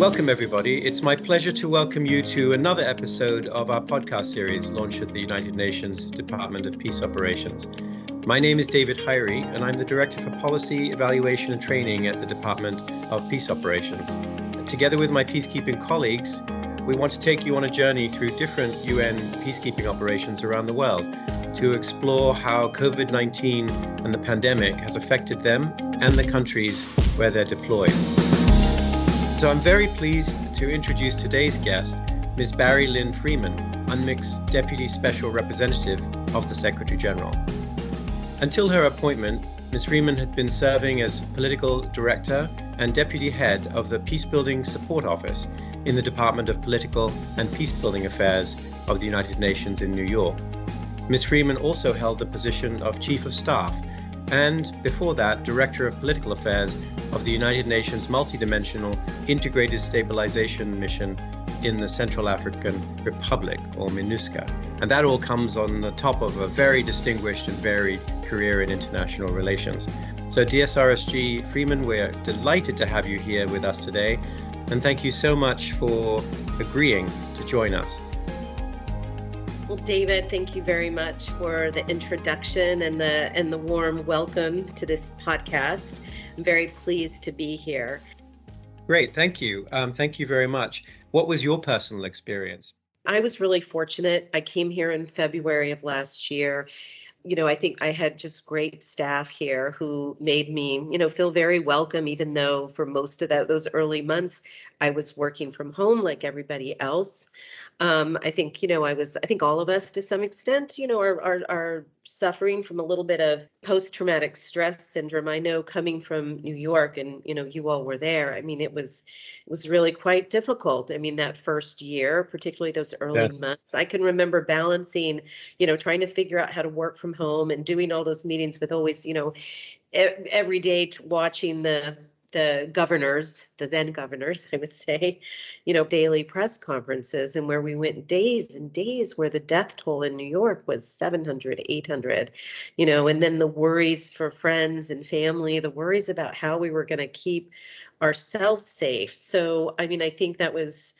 Welcome, everybody. It's my pleasure to welcome you to another episode of our podcast series launched at the United Nations Department of Peace Operations. My name is David Haeri, and I'm the Director for Policy, Evaluation and Training at the Department of Peace Operations. Together with my peacekeeping colleagues, we want to take you on a journey through different UN peacekeeping operations around the world to explore how COVID 19 and the pandemic has affected them and the countries where they're deployed. So I'm very pleased to introduce today's guest, Ms. Barrie Lynne Freeman, UNMIK's Deputy Special Representative of the Secretary General. Until her appointment, Ms. Freeman had been serving as Political Director and Deputy Head of the Peacebuilding Support Office in the Department of Political and Peacebuilding Affairs of the United Nations in New York. Ms. Freeman also held the position of Chief of Staff and, before that, Director of Political Affairs of the United Nations Multidimensional Integrated Stabilization Mission in the Central African Republic, or MINUSCA. And that all comes on the top of a very distinguished and varied career in international relations. So, DSRSG Freeman, we're delighted to have you here with us today. And thank you so much for agreeing to join us. Well, David, thank you very much for the introduction and the and the warm welcome to this podcast. I'm very pleased to be here. Great, thank you. Um, thank you very much. What was your personal experience? I was really fortunate. I came here in February of last year you know, I think I had just great staff here who made me, you know, feel very welcome, even though for most of that those early months I was working from home like everybody else. Um, I think, you know, I was, I think all of us to some extent, you know, are, are, are suffering from a little bit of post traumatic stress syndrome. I know coming from New York and, you know, you all were there. I mean, it was, it was really quite difficult. I mean, that first year, particularly those early yes. months, I can remember balancing, you know, trying to figure out how to work from home and doing all those meetings with always, you know, every day watching the the governors, the then governors, I would say, you know, daily press conferences and where we went days and days where the death toll in New York was 700, 800, you know, and then the worries for friends and family, the worries about how we were going to keep ourselves safe. So, I mean, I think that was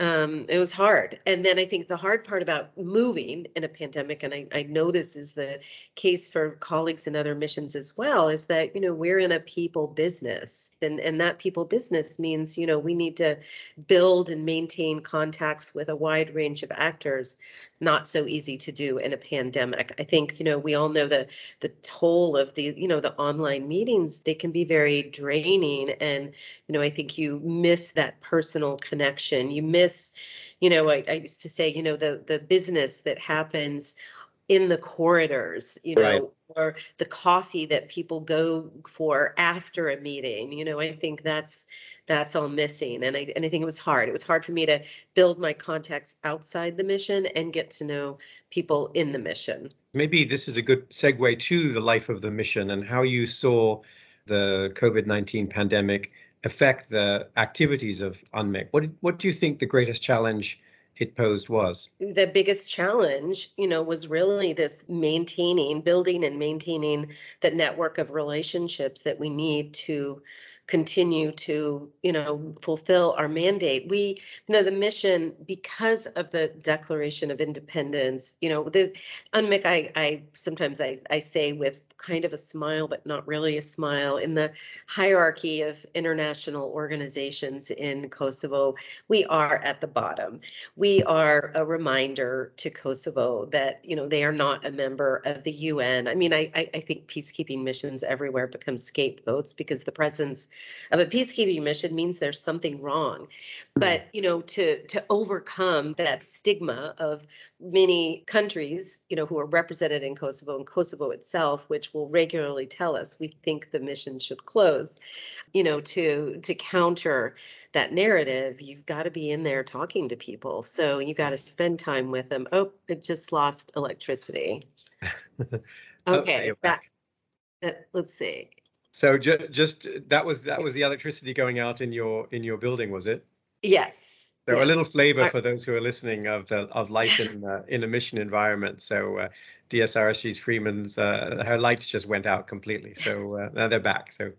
um, it was hard. And then I think the hard part about moving in a pandemic, and I, I know this is the case for colleagues in other missions as well, is that, you know, we're in a people business. And, and that people business means, you know, we need to build and maintain contacts with a wide range of actors not so easy to do in a pandemic. I think, you know, we all know the the toll of the, you know, the online meetings, they can be very draining. And, you know, I think you miss that personal connection. You miss, you know, I, I used to say, you know, the the business that happens in the corridors, you know, right. or the coffee that people go for after a meeting. You know, I think that's that's all missing. And I and I think it was hard. It was hard for me to build my contacts outside the mission and get to know people in the mission. Maybe this is a good segue to the life of the mission and how you saw the COVID-19 pandemic affect the activities of UNMIK. What what do you think the greatest challenge it posed was? The biggest challenge, you know, was really this maintaining, building and maintaining the network of relationships that we need to continue to you know fulfill our mandate we you know the mission because of the declaration of independence you know the UNMIK i i sometimes i i say with kind of a smile, but not really a smile. In the hierarchy of international organizations in Kosovo, we are at the bottom. We are a reminder to Kosovo that, you know, they are not a member of the UN. I mean, I, I think peacekeeping missions everywhere become scapegoats because the presence of a peacekeeping mission means there's something wrong. But, you know, to to overcome that stigma of many countries, you know, who are represented in Kosovo and Kosovo itself, which will regularly tell us we think the mission should close, you know, to to counter that narrative, you've got to be in there talking to people. So you got to spend time with them. Oh, it just lost electricity. okay, okay back. Uh, let's see. So ju- just that was that was the electricity going out in your in your building, was it? Yes. So yes. a little flavor for those who are listening of the of life in uh, in a mission environment. So uh, DSRSG's Freeman's uh, her lights just went out completely. So uh, now they're back. So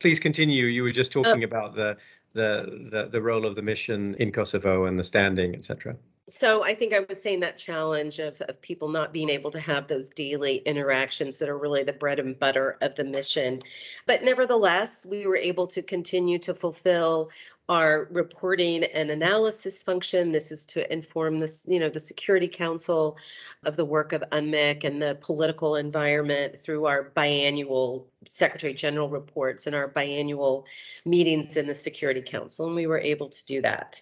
Please continue. You were just talking oh. about the, the the the role of the mission in Kosovo and the standing, etc so I think I was saying that challenge of, of people not being able to have those daily interactions that are really the bread and butter of the mission. But nevertheless, we were able to continue to fulfill our reporting and analysis function. This is to inform this, you know, the Security Council of the work of UNMIK and the political environment through our biannual Secretary General reports and our biannual meetings in the Security Council. And we were able to do that.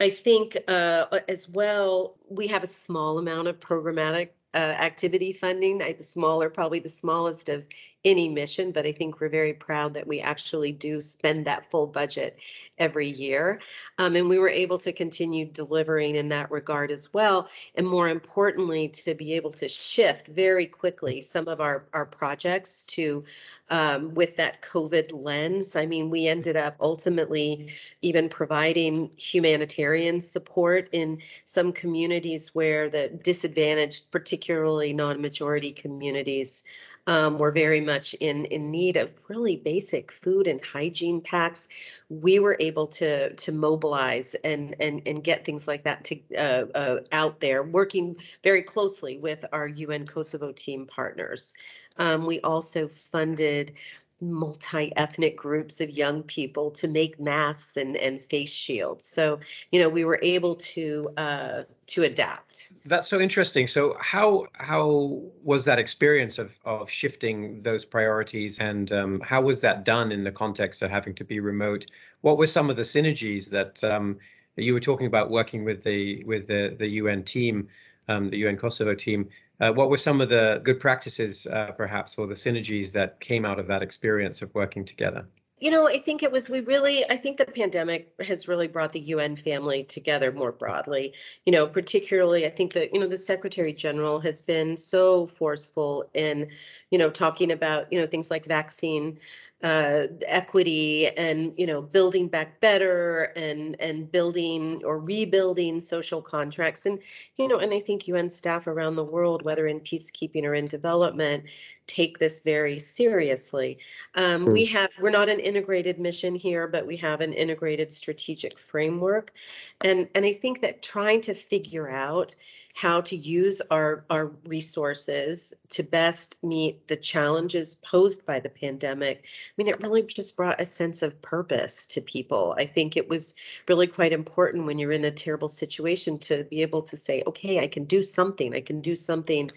I think uh, as well, we have a small amount of programmatic uh, activity funding, the smaller, probably the smallest of any mission, but I think we're very proud that we actually do spend that full budget every year. Um, and we were able to continue delivering in that regard as well. And more importantly, to be able to shift very quickly some of our, our projects to um, with that COVID lens. I mean, we ended up ultimately even providing humanitarian support in some communities where the disadvantaged, particularly non majority communities, um, were very much in in need of really basic food and hygiene packs. We were able to to mobilize and and and get things like that to uh, uh, out there, working very closely with our UN Kosovo team partners. Um, we also funded multi-ethnic groups of young people to make masks and, and face shields. So, you know, we were able to uh, to adapt. That's so interesting. So, how how was that experience of of shifting those priorities, and um, how was that done in the context of having to be remote? What were some of the synergies that um, you were talking about working with the with the the UN team, um, the UN Kosovo team? Uh, what were some of the good practices, uh, perhaps, or the synergies that came out of that experience of working together? You know, I think it was, we really, I think the pandemic has really brought the UN family together more broadly. You know, particularly, I think that, you know, the Secretary General has been so forceful in, you know, talking about, you know, things like vaccine uh, equity and you know building back better and and building or rebuilding social contracts and you know and I think UN staff around the world whether in peacekeeping or in development take this very seriously. Um, we hmm. have we're not an integrated mission here, but we have an integrated strategic framework, and and I think that trying to figure out how to use our our resources to best meet the challenges posed by the pandemic. I mean, it really just brought a sense of purpose to people. I think it was really quite important when you're in a terrible situation to be able to say, okay, I can do something. I can do something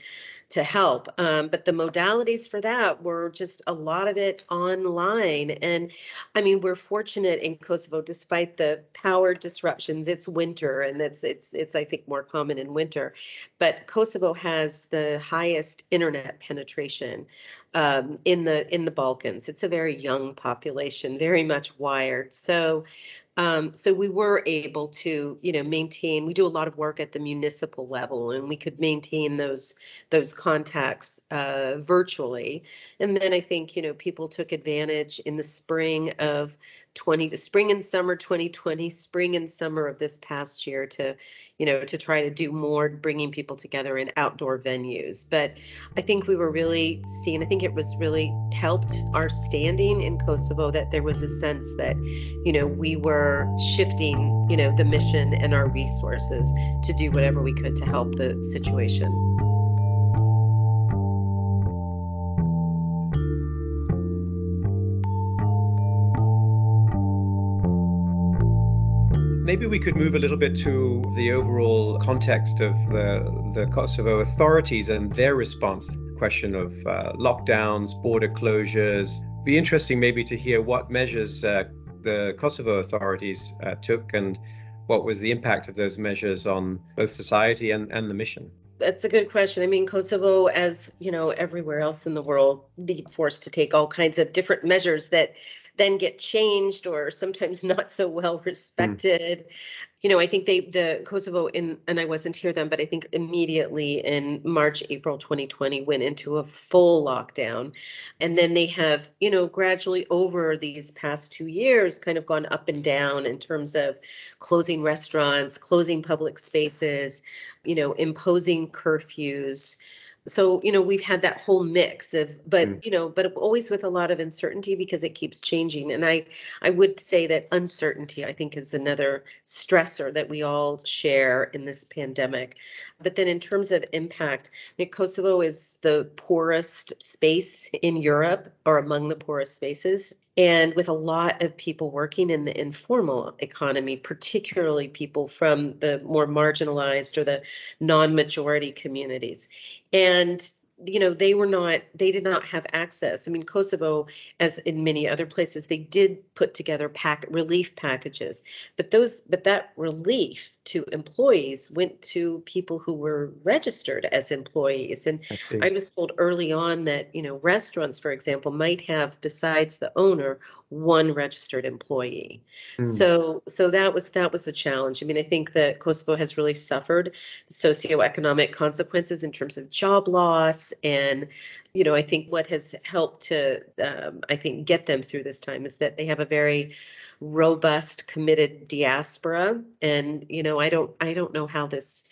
to help. Um, but the modalities for that were just a lot of it online. And I mean, we're fortunate in Kosovo, despite the power disruptions. It's winter, and it's it's it's I think more common in winter. But Kosovo has the highest internet penetration um, in the in the Balkans. It's a very young population, very much wired. So um, so we were able to, you know, maintain. We do a lot of work at the municipal level, and we could maintain those those contacts uh, virtually. And then I think, you know, people took advantage in the spring of 20 to spring and summer 2020, spring and summer of this past year to, you know, to try to do more bringing people together in outdoor venues. But I think we were really seeing, I think it was really helped our standing in Kosovo that there was a sense that, you know, we were shifting, you know, the mission and our resources to do whatever we could to help the situation. Maybe we could move a little bit to the overall context of the, the Kosovo authorities and their response question of uh, lockdowns, border closures. Be interesting maybe to hear what measures uh, the Kosovo authorities uh, took and what was the impact of those measures on both society and, and the mission. That's a good question. I mean, Kosovo, as you know, everywhere else in the world, the forced to take all kinds of different measures that then get changed or sometimes not so well hmm. respected. Mm. You know, I think they the Kosovo in and I wasn't here then, but I think immediately in March, April 2020 went into a full lockdown. And then they have, you know, gradually over these past two years kind of gone up and down in terms of closing restaurants, closing public spaces, you know, imposing curfews so you know we've had that whole mix of but Mm. you know but always with a lot of uncertainty because it keeps changing. And i i would say that uncertainty i think is another stressor that we all share in this pandemic. But then in terms of impact I mean, kosovo is the poorest space in europe or among the poorest spaces and with a lot of people working in the informal economy particularly people from the more marginalized or the non-majority communities. And you know they were not they did not have access i mean kosovo as in many other places they did put together pack relief packages but those but that relief to employees went to people who were registered as employees and I. I was told early on that, you know, restaurants, for example, might have besides the owner, one registered employee. Mm. So so that was that was a challenge. I mean, I think that Kosovo has really suffered socioeconomic consequences in terms of job loss and you know, I think what has helped to um, I think get them through this time is that they have a very robust committed diaspora and you know i don't i don't know how this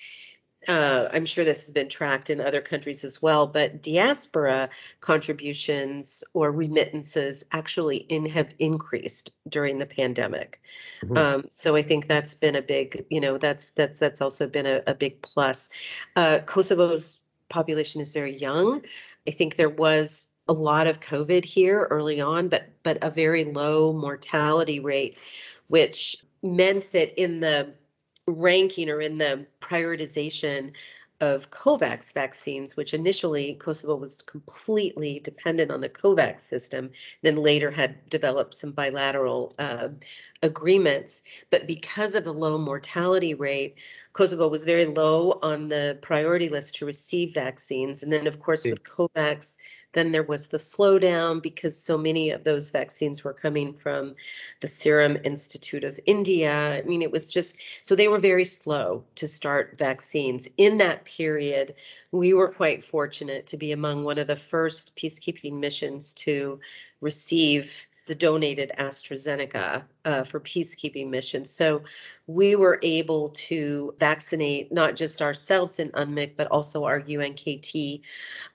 uh, I'm sure this has been tracked in other countries as well, but diaspora contributions or remittances actually in have increased during the pandemic. Mhm. Um, so I think that's been a big, you know, that's that's that's also been a, a big plus. Uh, Kosovo's population is very young. I think there was a lot of COVID here early on, but but a very low mortality rate, which meant that in the ranking or in the prioritization of COVAX vaccines, which initially Kosovo was completely dependent on the COVAX system, then later had developed some bilateral uh, agreements. But because of the low mortality rate, Kosovo was very low on the priority list to receive vaccines. And then, of course, with COVAX, then there was the slowdown because so many of those vaccines were coming from the Serum Institute of India. I mean, it was just so they were very slow to start vaccines. In that period, we were quite fortunate to be among one of the first peacekeeping missions to receive the donated AstraZeneca uh, for peacekeeping missions. So we were able to vaccinate not just ourselves in UNMIK, but also our UNKT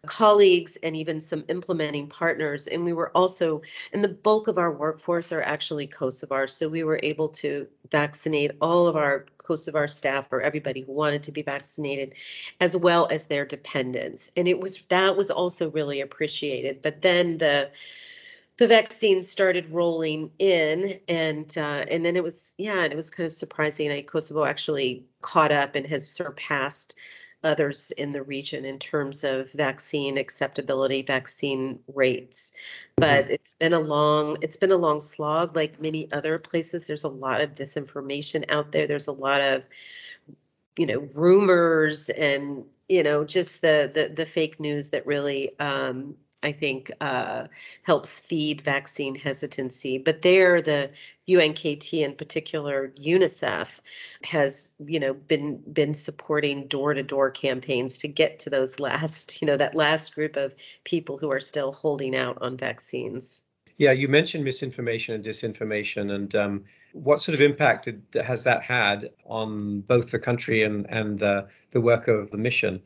colleagues and even some implementing partners. And we were also, and the bulk of our workforce are actually Kosovars. So we were able to vaccinate all of our Kosovar staff or everybody who wanted to be vaccinated, as well as their dependents. And it was that was also really appreciated. But then the the vaccines started rolling in and uh, and then it was yeah and it was kind of surprising. I, kosovo actually caught up and has surpassed others in the region in terms of vaccine acceptability vaccine rates. But it's been a long it's been a long slog like many other places. There's a lot of disinformation out there. There's a lot of you know rumors and you know just the the, the fake news that really um, I think uh, helps feed vaccine hesitancy. But there, the UNKT in particular, UNICEF, has you know been been supporting door to door campaigns to get to those last you know that last group of people who are still holding out on vaccines. Yeah, you mentioned misinformation and disinformation, and um, what sort of impact did, has that had on both the country and and uh, the work of the mission?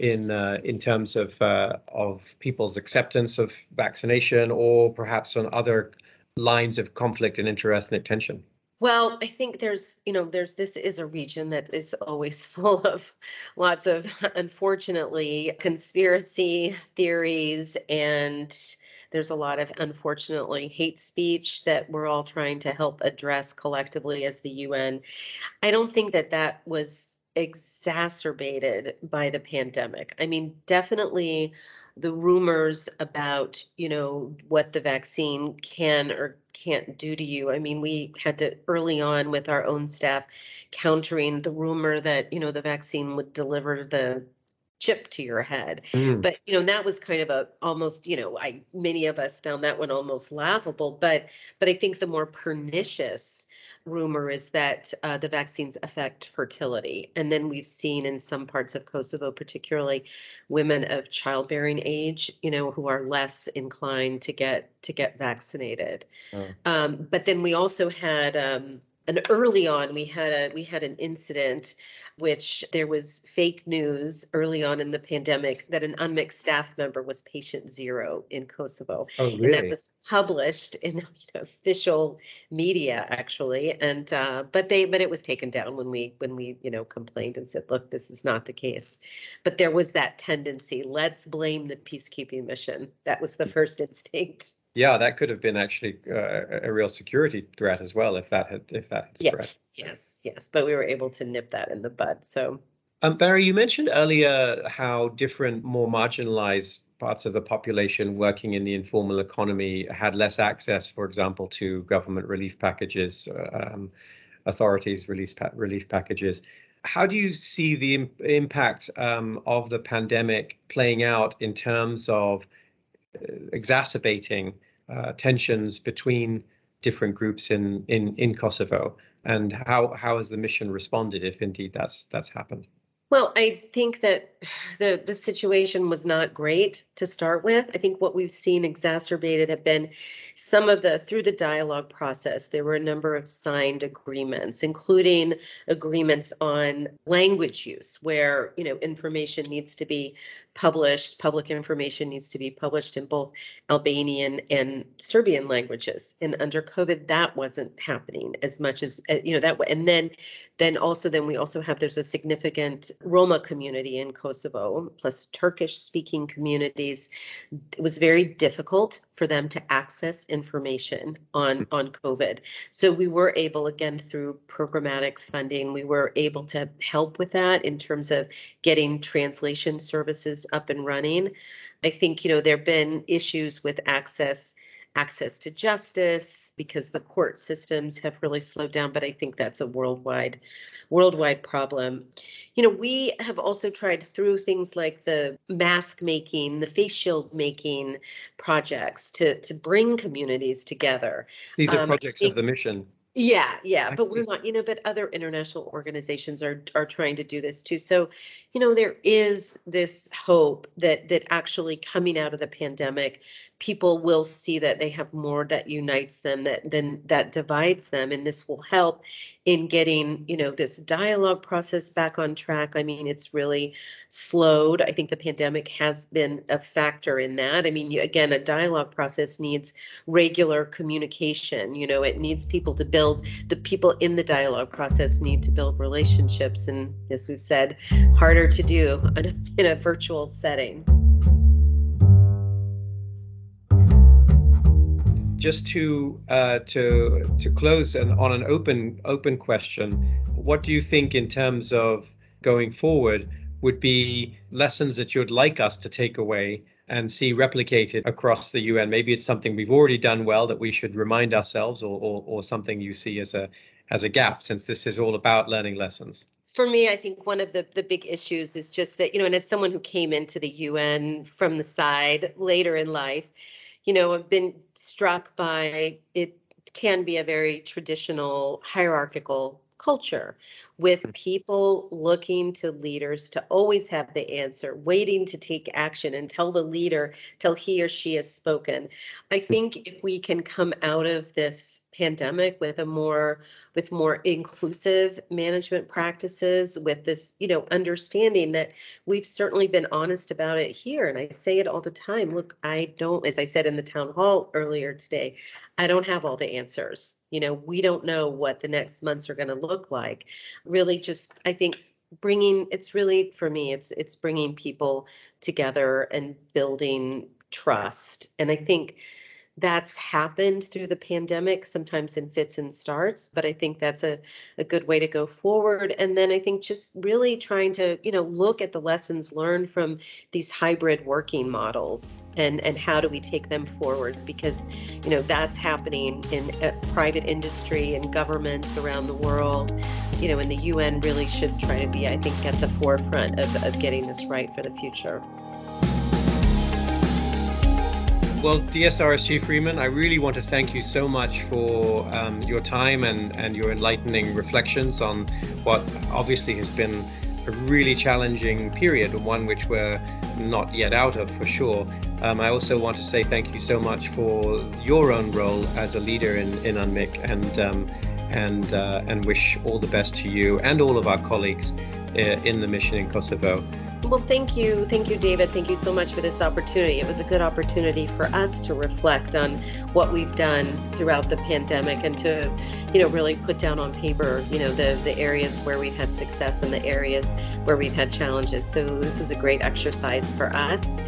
In uh, in terms of uh, of people's acceptance of vaccination, or perhaps on other lines of conflict and interethnic tension? Well, I think there's, you know, there's this is a region that is always full of lots of, unfortunately, conspiracy theories and there's a lot of unfortunately hate speech that we're all trying to help address collectively as the UN. I don't think that that was exacerbated by the pandemic. I mean, definitely the rumors about, you know, what the vaccine can or can't do to you. I mean, we had to early on with our own staff countering the rumor that, you know, the vaccine would deliver the chip to your head. Mm. But, you know, that was kind of a almost, you know, I many of us found that one almost laughable, but but I think the more pernicious rumor is that uh, the vaccines affect fertility. And then we've seen in some parts of Kosovo, particularly women of childbearing age, you know, who are less inclined to get to get vaccinated. Oh. Um, but then we also had um, and early on we had a we had an incident which there was fake news early on in the pandemic that an UNMIK staff member was patient zero in Kosovo. Oh, really? And that was published in you know, official media actually. And uh, but they but it was taken down when we when we, you know, complained and said, look, this is not the case. But there was that tendency, let's blame the peacekeeping mission. That was the mm. first instinct. Yeah, that could have been actually uh, a real security threat as well if that had if that had spread. Yes, yes, yes. But we were able to nip that in the bud. So, um, Barrie, you mentioned earlier how different, more marginalized parts of the population working in the informal economy had less access, for example, to government relief packages, um, authorities relief pa- relief packages. How do you see the Im- impact um, of the pandemic playing out in terms of exacerbating uh, tensions between different groups in, in, in Kosovo? And how, how has the mission responded if indeed that's that's happened? Well, I think that the the situation was not great to start with. I think what we've seen exacerbated have been some of the through the dialogue process. There were a number of signed agreements, including agreements on language use, where you know information needs to be published, public information needs to be published in both Albanian and Serbian languages. And under COVID, that wasn't happening as much as uh, you know that. And then, then also, then we also have there's a significant Roma community in Kosovo, plus Turkish speaking communities. It was very difficult for them to access information on, hmm. on COVID. So we were able, again, through programmatic funding, we were able to help with that in terms of getting translation services up and running. I think, you know, there have been issues with access access to justice because the court systems have really slowed down but i think that's a worldwide worldwide problem. You know we have also tried through things like the mask making the face shield making projects to to bring communities together. These are um, projects of the mission yeah, yeah, I but see. we're not, you know, but other international organizations are are trying to do this too. So, you know, there is this hope that that actually coming out of the pandemic, people will see that they have more that unites them that than that divides them and this will help in getting you know this dialogue process back on track i mean it's really slowed i think the pandemic has been a factor in that i mean again a dialogue process needs regular communication you know it needs people to build the people in the dialogue process need to build relationships and as we've said harder to do in a virtual setting. Just to uh, to to close and on an open open question, what do you think in terms of going forward would be lessons that you'd like us to take away and see replicated across the UN? Maybe it's something we've already done well that we should remind ourselves, or or, or something you see as a as a gap, since this is all about learning lessons for me, I think one of the, the big issues is just that, you know, and as someone who came into the UN from the side later in life, you know, I've been struck by it can be a very traditional hierarchical culture with people looking to leaders to always have the answer, waiting to take action and tell the leader till he or she has spoken. I hmm. think if we can come out of this pandemic with a more with more inclusive management practices with this you know understanding that we've certainly been honest about it here and i say it all the time look i don't as i said in the town hall earlier today i don't have all the answers you know we don't know what the next months are going to look like really just i think bringing it's really for me it's it's bringing people together and building trust. And i think that's happened through the pandemic, sometimes in fits and starts, but I think that's a, a good way to go forward. And then I think just really trying to, you know, look at the lessons learned from these hybrid working models and, and how do we take them forward? Because, you know, that's happening in uh, private industry and governments around the world, you know, and the UN really should try to be, I think, at the forefront of, of getting this right for the future. Well, DSRSG Freeman, I really want to thank you so much for um, your time and, and your enlightening reflections on what obviously has been a really challenging period, and one which we're not yet out of for sure. Um, I also want to say thank you so much for your own role as a leader in, in UNMIK and um, and uh, and wish all the best to you and all of our colleagues uh, in the mission in Kosovo. Well, thank you. Thank you, David. Thank you so much for this opportunity. It was a good opportunity for us to reflect on what we've done throughout the pandemic and to, you know, really put down on paper, you know, the, the areas where we've had success and the areas where we've had challenges. So this is a great exercise for us.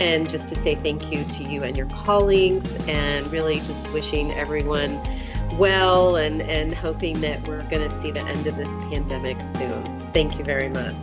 And just to say thank you to you and your colleagues and really just wishing everyone well and, and hoping that we're going to see the end of this pandemic soon. Thank you very much.